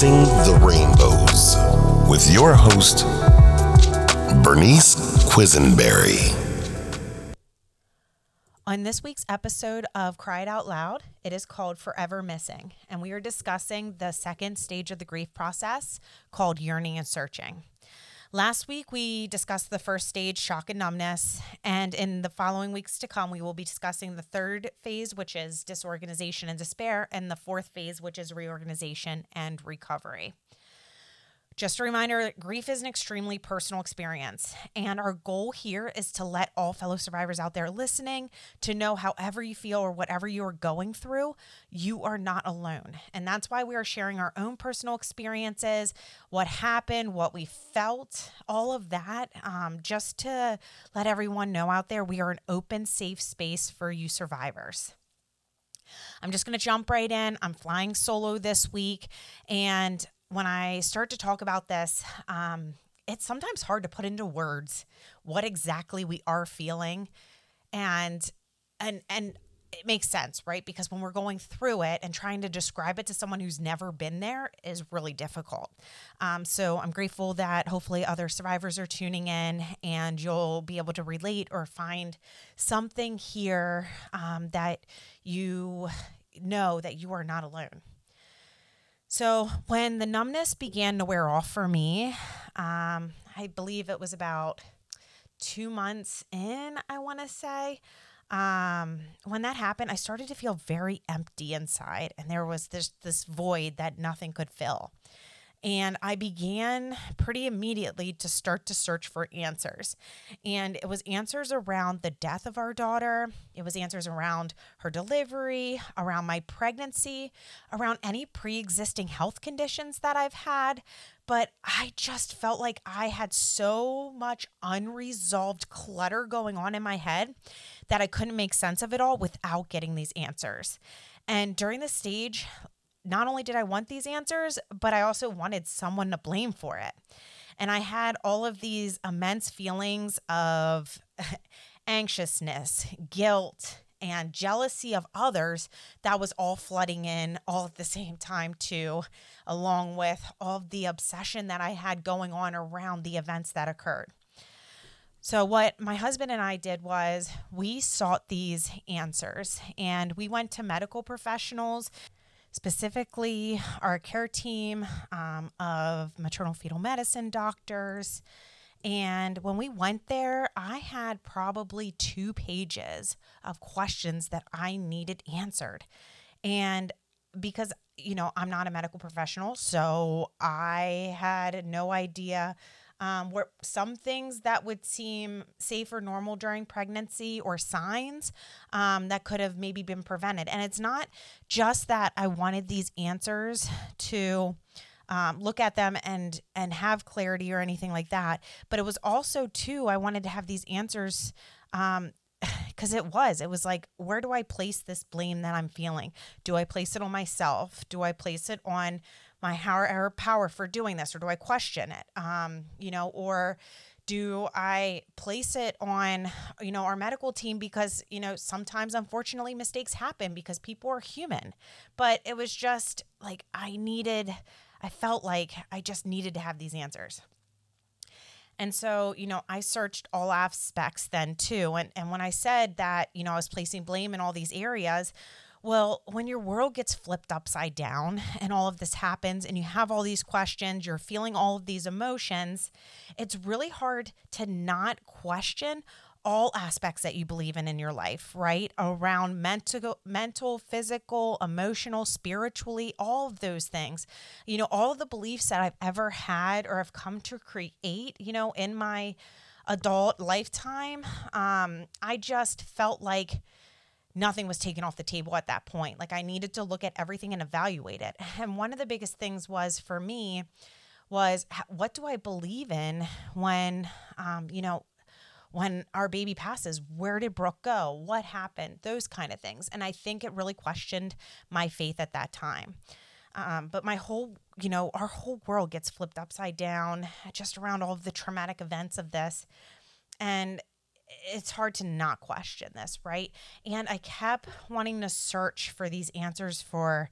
Chasing the Rainbows with your host, Bernice Quesenberry. On this week's episode of Cried Out Loud, it is called Forever Missing, and we are discussing the second stage of the grief process called yearning and searching. Last week, we discussed the first stage, shock and numbness. And in the following weeks to come, we will be discussing the third phase, which is disorganization and despair, and the fourth phase, which is reorganization and recovery. Just a reminder that grief is an extremely personal experience. And our goal here is to let all fellow survivors out there listening to know however you feel or whatever you are going through, you are not alone. And that's why we are sharing our own personal experiences, what happened, what we felt, all of that, um, just to let everyone know out there we are an open, safe space for you survivors. I'm just going to jump right in. I'm flying solo this week, and when I start to talk about this, um, it's sometimes hard to put into words what exactly we are feeling, and and and it makes sense, right? Because when we're going through it and trying to describe it to someone who's never been there is really difficult. Um, so I'm grateful that hopefully other survivors are tuning in and you'll be able to relate or find something here um, that you know that you are not alone. So when the numbness began to wear off for me, um, I believe it was about two months in, I want to say. Um, when that happened, I started to feel very empty inside, and there was this this void that nothing could fill. And I began pretty immediately to start to search for answers. And it was answers around the death of our daughter, it was answers around her delivery, around my pregnancy, around any pre existing health conditions that I've had. But I just felt like I had so much unresolved clutter going on in my head that I couldn't make sense of it all without getting these answers. And during the stage, not only did I want these answers, but I also wanted someone to blame for it. And I had all of these immense feelings of anxiousness, guilt, and jealousy of others that was all flooding in all at the same time too along with all of the obsession that I had going on around the events that occurred. So, what my husband and I did was we sought these answers and we went to medical professionals specifically our care team um, of maternal fetal medicine doctors. And when we went there, I had probably two pages of questions that I needed answered. And because, you know, I'm not a medical professional, so I had no idea um, were some things that would seem safe or normal during pregnancy or signs um, that could have maybe been prevented. And it's not just that I wanted these answers to. Um, look at them and and have clarity or anything like that but it was also too i wanted to have these answers um, because it was it was like where do i place this blame that i'm feeling do i place it on myself do i place it on my higher power for doing this or do I question it? Um, you know, or do I place it on, you know, our medical team because, you know, sometimes unfortunately mistakes happen because people are human. But it was just like I needed, I felt like I just needed to have these answers. And so, you know, I searched all aspects then too. And and when I said that, you know, I was placing blame in all these areas, well, when your world gets flipped upside down and all of this happens and you have all these questions, you're feeling all of these emotions, it's really hard to not question all aspects that you believe in in your life, right? Around mental, mental, physical, emotional, spiritually, all of those things. You know, all the beliefs that I've ever had or have come to create, you know, in my adult lifetime, um, I just felt like nothing was taken off the table at that point. Like I needed to look at everything and evaluate it. And one of the biggest things was for me was what do I believe in when, um, you know, when our baby passes, where did Brooke go? What happened? Those kind of things. And I think it really questioned my faith at that time. Um, but my whole, you know, our whole world gets flipped upside down just around all of the traumatic events of this. And it's hard to not question this, right? And I kept wanting to search for these answers for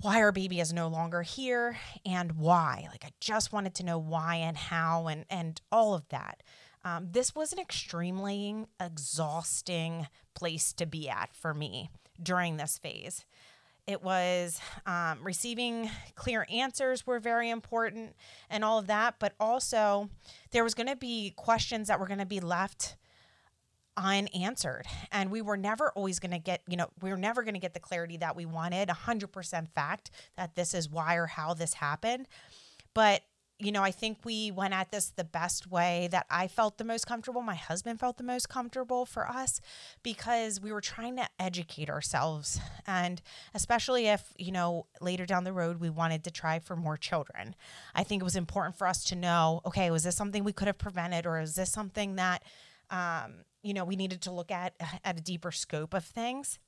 why our baby is no longer here and why. Like I just wanted to know why and how and and all of that. Um, this was an extremely exhausting place to be at for me during this phase. It was um, receiving clear answers were very important and all of that, but also there was going to be questions that were going to be left unanswered. And we were never always going to get you know we were never going to get the clarity that we wanted 100% fact that this is why or how this happened. But you know i think we went at this the best way that i felt the most comfortable my husband felt the most comfortable for us because we were trying to educate ourselves. And especially if you know later down the road we wanted to try for more children. I think it was important for us to know okay was this something we could have prevented or is this something that um, you know, we needed to look at at a deeper scope of things.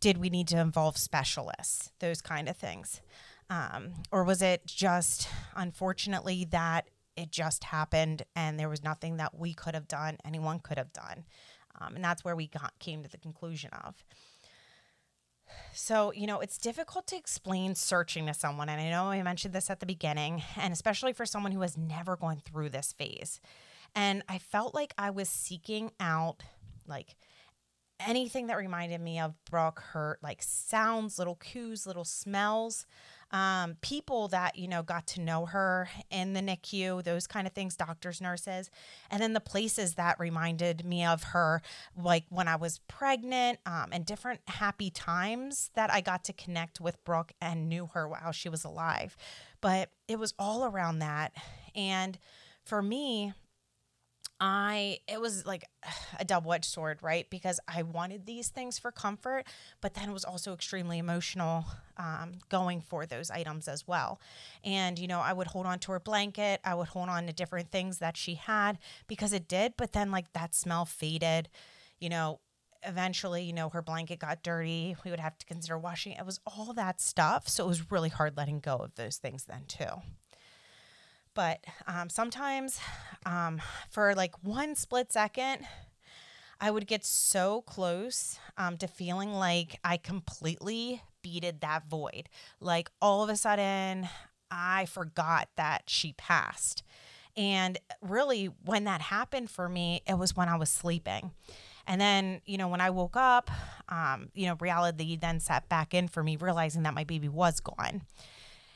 Did we need to involve specialists? Those kind of things. Um, or was it just unfortunately that it just happened and there was nothing that we could have done, anyone could have done? Um, and that's where we got, came to the conclusion of. So, you know, it's difficult to explain searching to someone. And I know I mentioned this at the beginning, and especially for someone who has never gone through this phase. And I felt like I was seeking out like anything that reminded me of Brooke, her like sounds, little cues, little smells, um, people that, you know, got to know her in the NICU, those kind of things, doctors, nurses. And then the places that reminded me of her, like when I was pregnant um, and different happy times that I got to connect with Brooke and knew her while she was alive. But it was all around that. And for me, I it was like a double-edged sword, right? Because I wanted these things for comfort, but then it was also extremely emotional um, going for those items as well. And you know, I would hold on to her blanket, I would hold on to different things that she had because it did, but then like that smell faded. You know, eventually, you know, her blanket got dirty. We would have to consider washing it. It was all that stuff, so it was really hard letting go of those things then too. But um, sometimes, um, for like one split second, I would get so close um, to feeling like I completely beaded that void. Like all of a sudden, I forgot that she passed. And really, when that happened for me, it was when I was sleeping. And then, you know, when I woke up, um, you know, reality then sat back in for me, realizing that my baby was gone.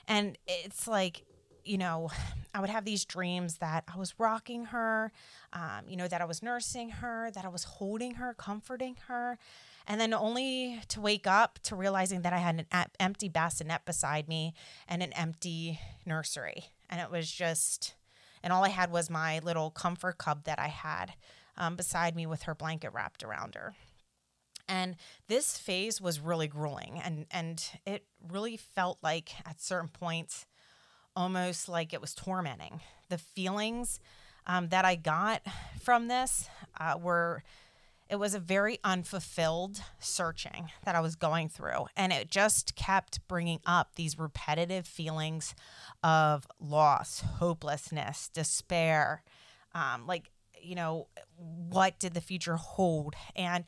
And it's like, you know, I would have these dreams that I was rocking her, um, you know, that I was nursing her, that I was holding her, comforting her. And then only to wake up to realizing that I had an empty bassinet beside me and an empty nursery. And it was just, and all I had was my little comfort cub that I had um, beside me with her blanket wrapped around her. And this phase was really grueling and, and it really felt like at certain points, almost like it was tormenting. The feelings um, that I got from this uh, were, it was a very unfulfilled searching that I was going through. And it just kept bringing up these repetitive feelings of loss, hopelessness, despair. Um, like, you know, what did the future hold? And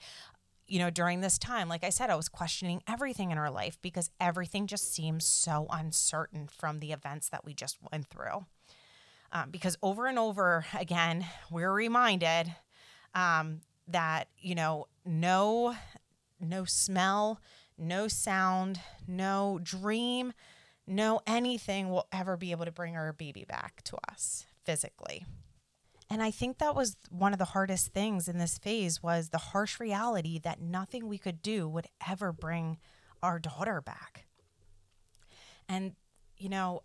you know, during this time, like I said, I was questioning everything in our life because everything just seems so uncertain from the events that we just went through. Um, because over and over again, we're reminded um, that, you know, no, no smell, no sound, no dream, no anything will ever be able to bring our baby back to us physically. And I think that was one of the hardest things in this phase was the harsh reality that nothing we could do would ever bring our daughter back. And you know,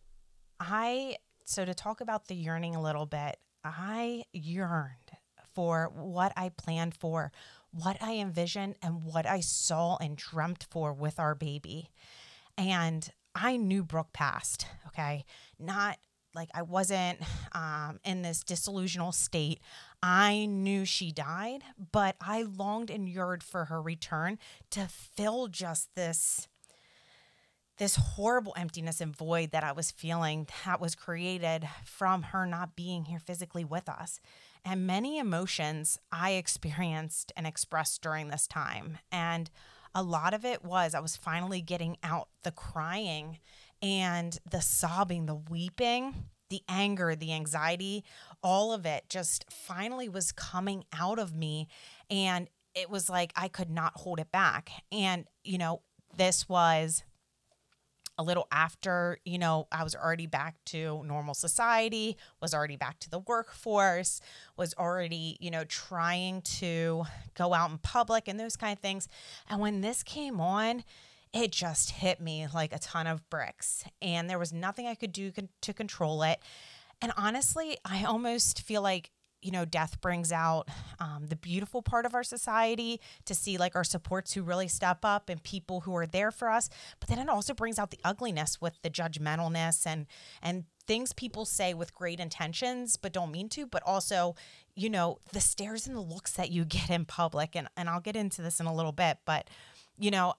I so to talk about the yearning a little bit, I yearned for what I planned for, what I envisioned and what I saw and dreamt for with our baby. And I knew Brooke passed, okay? Not like I wasn't um, in this disillusional state. I knew she died, but I longed and yearned for her return to fill just this this horrible emptiness and void that I was feeling that was created from her not being here physically with us. And many emotions I experienced and expressed during this time. And a lot of it was I was finally getting out the crying and the sobbing, the weeping, the anger, the anxiety, all of it just finally was coming out of me. And it was like I could not hold it back. And, you know, this was a little after, you know, I was already back to normal society, was already back to the workforce, was already, you know, trying to go out in public and those kind of things. And when this came on, it just hit me like a ton of bricks. And there was nothing I could do con- to control it. And honestly, I almost feel like you know, death brings out um, the beautiful part of our society to see like our supports who really step up and people who are there for us. But then it also brings out the ugliness with the judgmentalness and and things people say with great intentions but don't mean to. But also, you know, the stares and the looks that you get in public. And and I'll get into this in a little bit. But you know,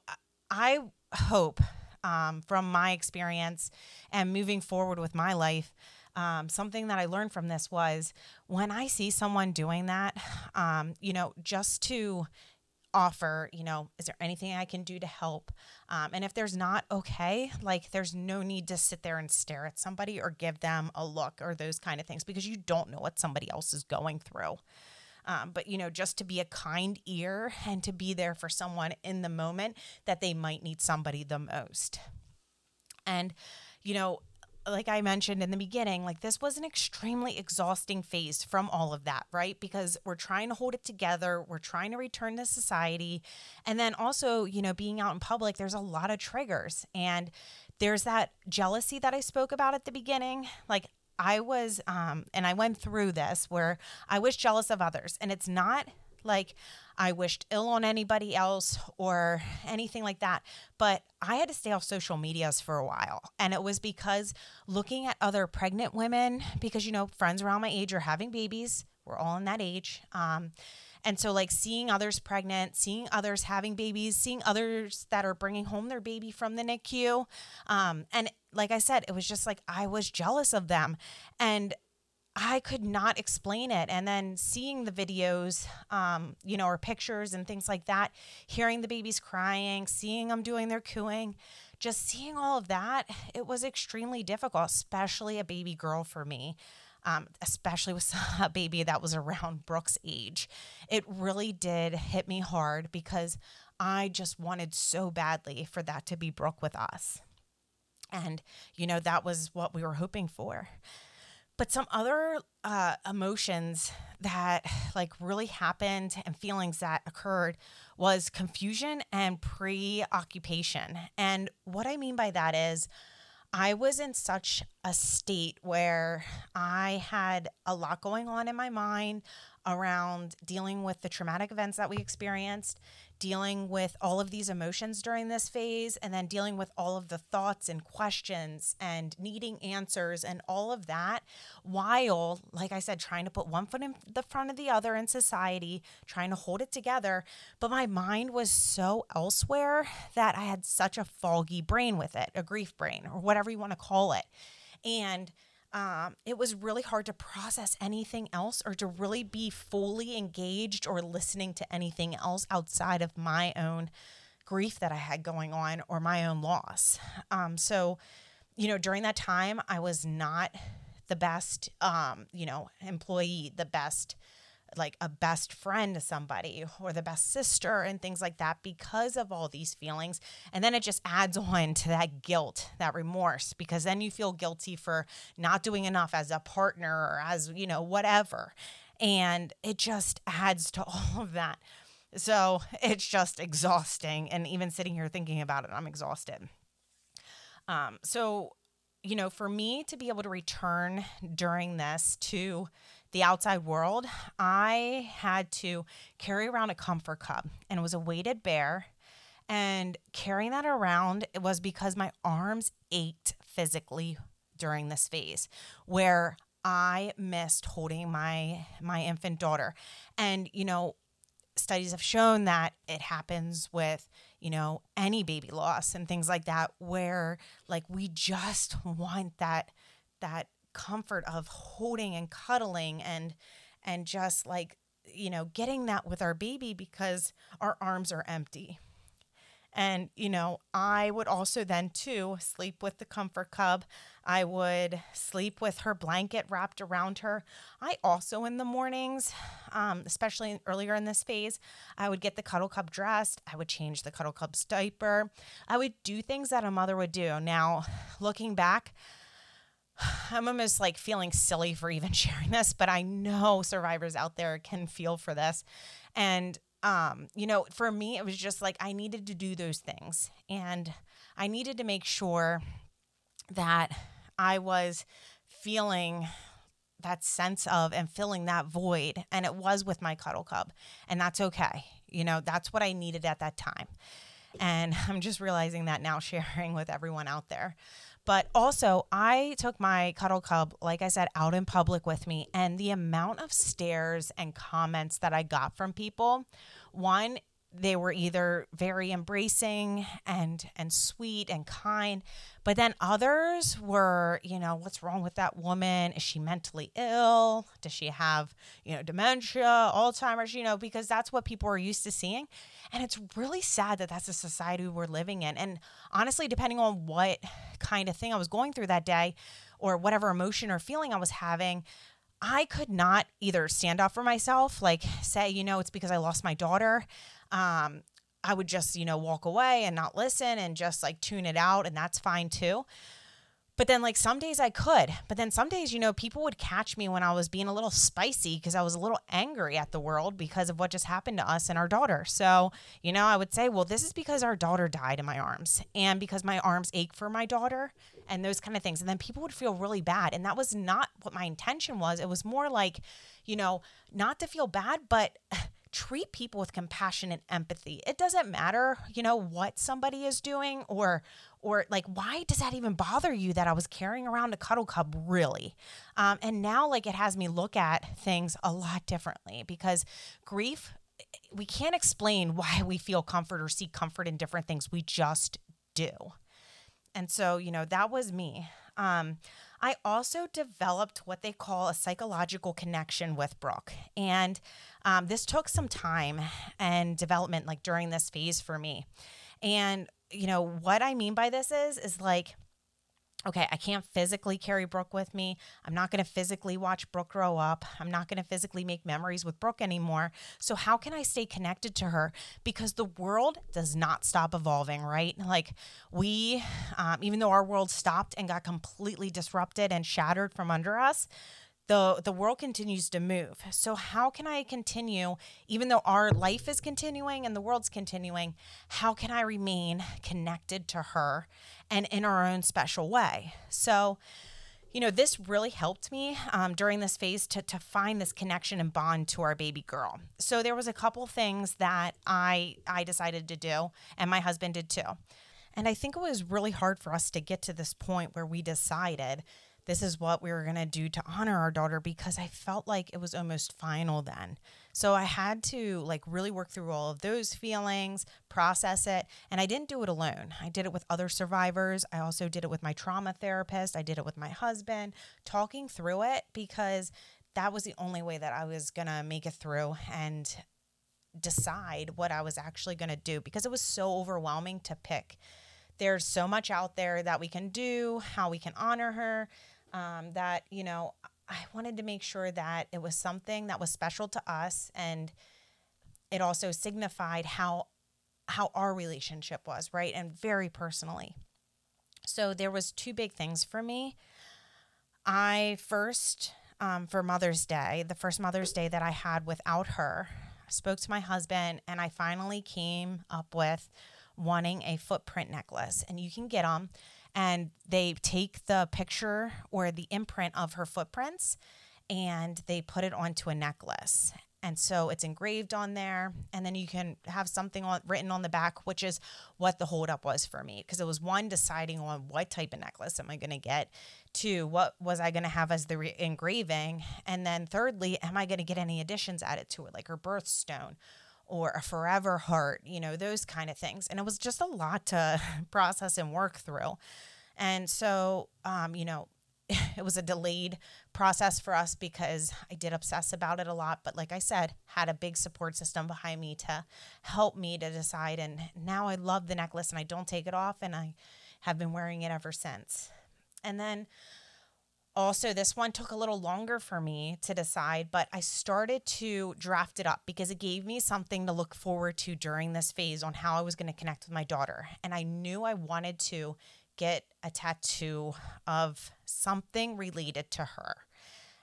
I hope um, from my experience and moving forward with my life um, something that I learned from this was when I see someone doing that, um, you know, just to offer, you know, is there anything I can do to help? Um, and if there's not, okay, like there's no need to sit there and stare at somebody or give them a look or those kind of things because you don't know what somebody else is going through. Um, but you know just to be a kind ear and to be there for someone in the moment that they might need somebody the most and you know like I mentioned in the beginning, like this was an extremely exhausting phase from all of that, right? Because we're trying to hold it together, we're trying to return to society. And then also, you know, being out in public, there's a lot of triggers. And there's that jealousy that I spoke about at the beginning. Like I was, um, and I went through this where I was jealous of others. And it's not like I wished ill on anybody else or anything like that. But I had to stay off social medias for a while. And it was because looking at other pregnant women, because, you know, friends around my age are having babies, we're all in that age. Um, and so, like, seeing others pregnant, seeing others having babies, seeing others that are bringing home their baby from the NICU. Um, and like I said, it was just like I was jealous of them. And I could not explain it. And then seeing the videos, um, you know, or pictures and things like that, hearing the babies crying, seeing them doing their cooing, just seeing all of that, it was extremely difficult, especially a baby girl for me. Um, especially with a baby that was around Brooke's age. It really did hit me hard because I just wanted so badly for that to be Brooke with us. And, you know, that was what we were hoping for. But some other uh, emotions that like really happened and feelings that occurred was confusion and preoccupation. And what I mean by that is, I was in such a state where I had a lot going on in my mind around dealing with the traumatic events that we experienced dealing with all of these emotions during this phase and then dealing with all of the thoughts and questions and needing answers and all of that while like i said trying to put one foot in the front of the other in society trying to hold it together. But my mind was so elsewhere that i had such a foggy brain with it a grief brain or whatever you want to call it. And um, it was really hard to process anything else or to really be fully engaged or listening to anything else outside of my own grief that I had going on or my own loss. Um, so, you know, during that time, I was not the best, um, you know, employee, the best like a best friend to somebody or the best sister and things like that because of all these feelings. And then it just adds on to that guilt, that remorse, because then you feel guilty for not doing enough as a partner or as, you know, whatever. And it just adds to all of that. So it's just exhausting. And even sitting here thinking about it, I'm exhausted. Um, so, you know, for me to be able to return during this to the outside world, I had to carry around a comfort cub and it was a weighted bear. And carrying that around it was because my arms ached physically during this phase where I missed holding my my infant daughter. And you know, studies have shown that it happens with, you know, any baby loss and things like that where like we just want that that comfort of holding and cuddling and and just like you know getting that with our baby because our arms are empty And, you know, I would also then too sleep with the comfort cub. I would sleep with her blanket wrapped around her. I also, in the mornings, um, especially earlier in this phase, I would get the cuddle cub dressed. I would change the cuddle cub's diaper. I would do things that a mother would do. Now, looking back, I'm almost like feeling silly for even sharing this, but I know survivors out there can feel for this. And um, you know, for me, it was just like I needed to do those things. And I needed to make sure that I was feeling that sense of and filling that void. And it was with my cuddle cub. And that's okay. You know, that's what I needed at that time. And I'm just realizing that now, sharing with everyone out there. But also, I took my cuddle cub, like I said, out in public with me, and the amount of stares and comments that I got from people one, they were either very embracing and and sweet and kind but then others were you know what's wrong with that woman? Is she mentally ill? Does she have you know dementia alzheimer's you know because that's what people are used to seeing. And it's really sad that that's the society we're living in. And honestly depending on what kind of thing i was going through that day or whatever emotion or feeling i was having I could not either stand up for myself, like say, you know, it's because I lost my daughter. Um, I would just, you know, walk away and not listen and just like tune it out, and that's fine too. But then, like, some days I could. But then some days, you know, people would catch me when I was being a little spicy because I was a little angry at the world because of what just happened to us and our daughter. So, you know, I would say, well, this is because our daughter died in my arms and because my arms ache for my daughter and those kind of things. And then people would feel really bad. And that was not what my intention was. It was more like, you know, not to feel bad, but treat people with compassion and empathy. It doesn't matter, you know, what somebody is doing or or like why does that even bother you that I was carrying around a cuddle cub really? Um, and now like it has me look at things a lot differently because grief we can't explain why we feel comfort or seek comfort in different things. We just do. And so, you know, that was me. Um, I also developed what they call a psychological connection with Brooke. And um, this took some time and development, like during this phase for me. And, you know, what I mean by this is, is like, okay, I can't physically carry Brooke with me. I'm not going to physically watch Brooke grow up. I'm not going to physically make memories with Brooke anymore. So, how can I stay connected to her? Because the world does not stop evolving, right? Like, we, um, even though our world stopped and got completely disrupted and shattered from under us, the the world continues to move. So how can I continue even though our life is continuing and the world's continuing, how can I remain connected to her and in our own special way? So you know, this really helped me um, during this phase to, to find this connection and bond to our baby girl. So there was a couple things that I I decided to do, and my husband did too. And I think it was really hard for us to get to this point where we decided this is what we were going to do to honor our daughter because I felt like it was almost final then. So I had to like really work through all of those feelings, process it, and I didn't do it alone. I did it with other survivors. I also did it with my trauma therapist. I did it with my husband, talking through it because that was the only way that I was going to make it through and decide what I was actually going to do because it was so overwhelming to pick. There's so much out there that we can do, how we can honor her um, that, you know, I wanted to make sure that it was something that was special to us and it also signified how how our relationship was, right? And very personally. So there was two big things for me. I first um, for Mother's Day, the first Mother's Day that I had without her, spoke to my husband and I finally came up with wanting a footprint necklace. And you can get them and they take the picture or the imprint of her footprints and they put it onto a necklace. And so it's engraved on there. And then you can have something on, written on the back, which is what the holdup was for me. Because it was one, deciding on what type of necklace am I going to get, two, what was I going to have as the re- engraving, and then thirdly, am I going to get any additions added to it, like her birthstone or a forever heart, you know, those kind of things. And it was just a lot to process and work through. And so, um, you know, it was a delayed process for us because I did obsess about it a lot. But like I said, had a big support system behind me to help me to decide. And now I love the necklace and I don't take it off. And I have been wearing it ever since. And then also, this one took a little longer for me to decide, but I started to draft it up because it gave me something to look forward to during this phase on how I was going to connect with my daughter. And I knew I wanted to get a tattoo of something related to her.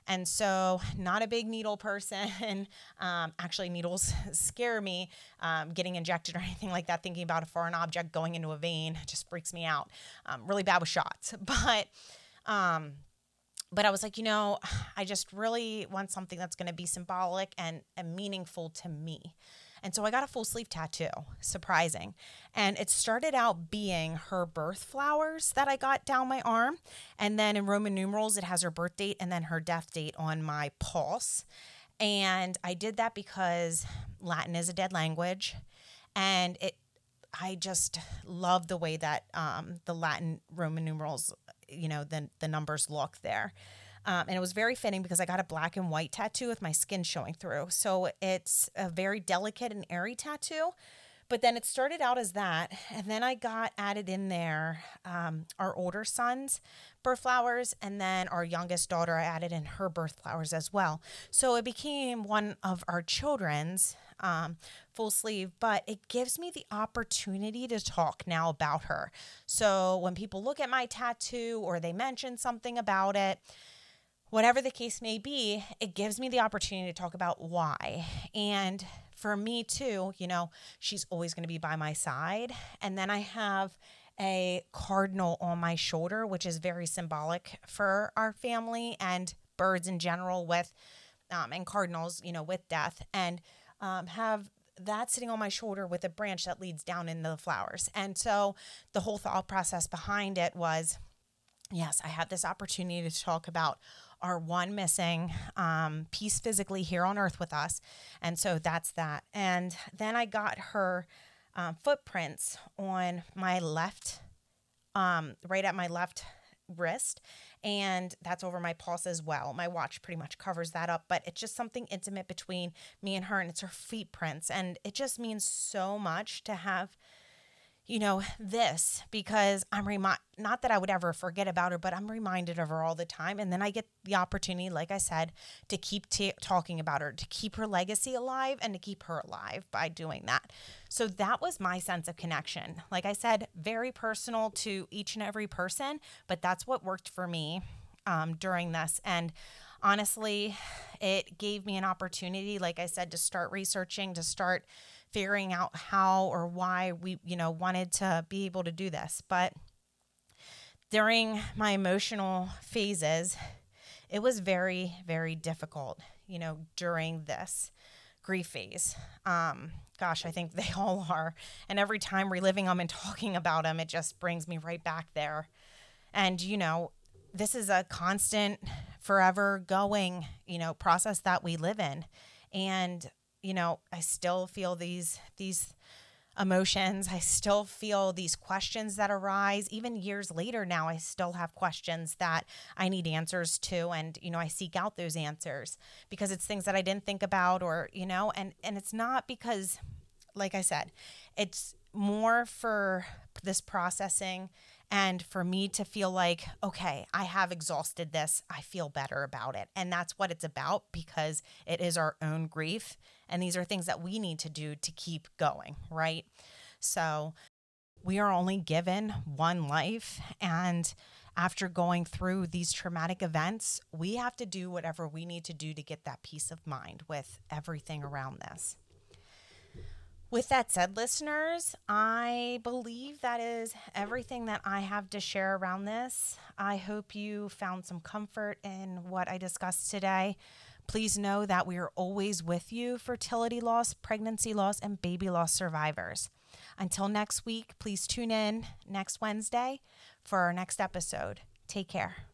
And so, not a big needle person. Um, actually, needles scare me. Um, getting injected or anything like that, thinking about a foreign object going into a vein just freaks me out. Um, really bad with shots. But, um, but I was like, you know, I just really want something that's going to be symbolic and, and meaningful to me. And so I got a full sleeve tattoo, surprising. And it started out being her birth flowers that I got down my arm. And then in Roman numerals, it has her birth date and then her death date on my pulse. And I did that because Latin is a dead language. And it, I just love the way that um, the Latin Roman numerals, you know, the, the numbers look there. Um, and it was very fitting because I got a black and white tattoo with my skin showing through. So it's a very delicate and airy tattoo. But then it started out as that. And then I got added in there um, our older son's birth flowers. And then our youngest daughter, I added in her birth flowers as well. So it became one of our children's um, full sleeve, but it gives me the opportunity to talk now about her. So when people look at my tattoo or they mention something about it, whatever the case may be, it gives me the opportunity to talk about why. And for me, too, you know, she's always going to be by my side. And then I have a cardinal on my shoulder, which is very symbolic for our family and birds in general, with um, and cardinals, you know, with death, and um, have that sitting on my shoulder with a branch that leads down into the flowers. And so the whole thought process behind it was yes, I have this opportunity to talk about our one missing um, piece physically here on earth with us. And so that's that. And then I got her um, footprints on my left, um, right at my left wrist. And that's over my pulse as well. My watch pretty much covers that up, but it's just something intimate between me and her, and it's her feet prints. And it just means so much to have you know, this because I'm remind not that I would ever forget about her, but I'm reminded of her all the time. And then I get the opportunity, like I said, to keep t- talking about her, to keep her legacy alive and to keep her alive by doing that. So that was my sense of connection. Like I said, very personal to each and every person, but that's what worked for me um, during this. And honestly, it gave me an opportunity, like I said, to start researching, to start figuring out how or why we, you know, wanted to be able to do this. But during my emotional phases, it was very, very difficult, you know, during this grief phase. Um, gosh, I think they all are. And every time reliving them and talking about them, it just brings me right back there. And, you know, this is a constant, forever going, you know, process that we live in. And you know, I still feel these these emotions. I still feel these questions that arise. Even years later now, I still have questions that I need answers to. And, you know, I seek out those answers because it's things that I didn't think about or, you know, and, and it's not because, like I said, it's more for this processing and for me to feel like, okay, I have exhausted this, I feel better about it. And that's what it's about because it is our own grief. And these are things that we need to do to keep going, right? So we are only given one life. And after going through these traumatic events, we have to do whatever we need to do to get that peace of mind with everything around this. With that said, listeners, I believe that is everything that I have to share around this. I hope you found some comfort in what I discussed today. Please know that we are always with you, fertility loss, pregnancy loss, and baby loss survivors. Until next week, please tune in next Wednesday for our next episode. Take care.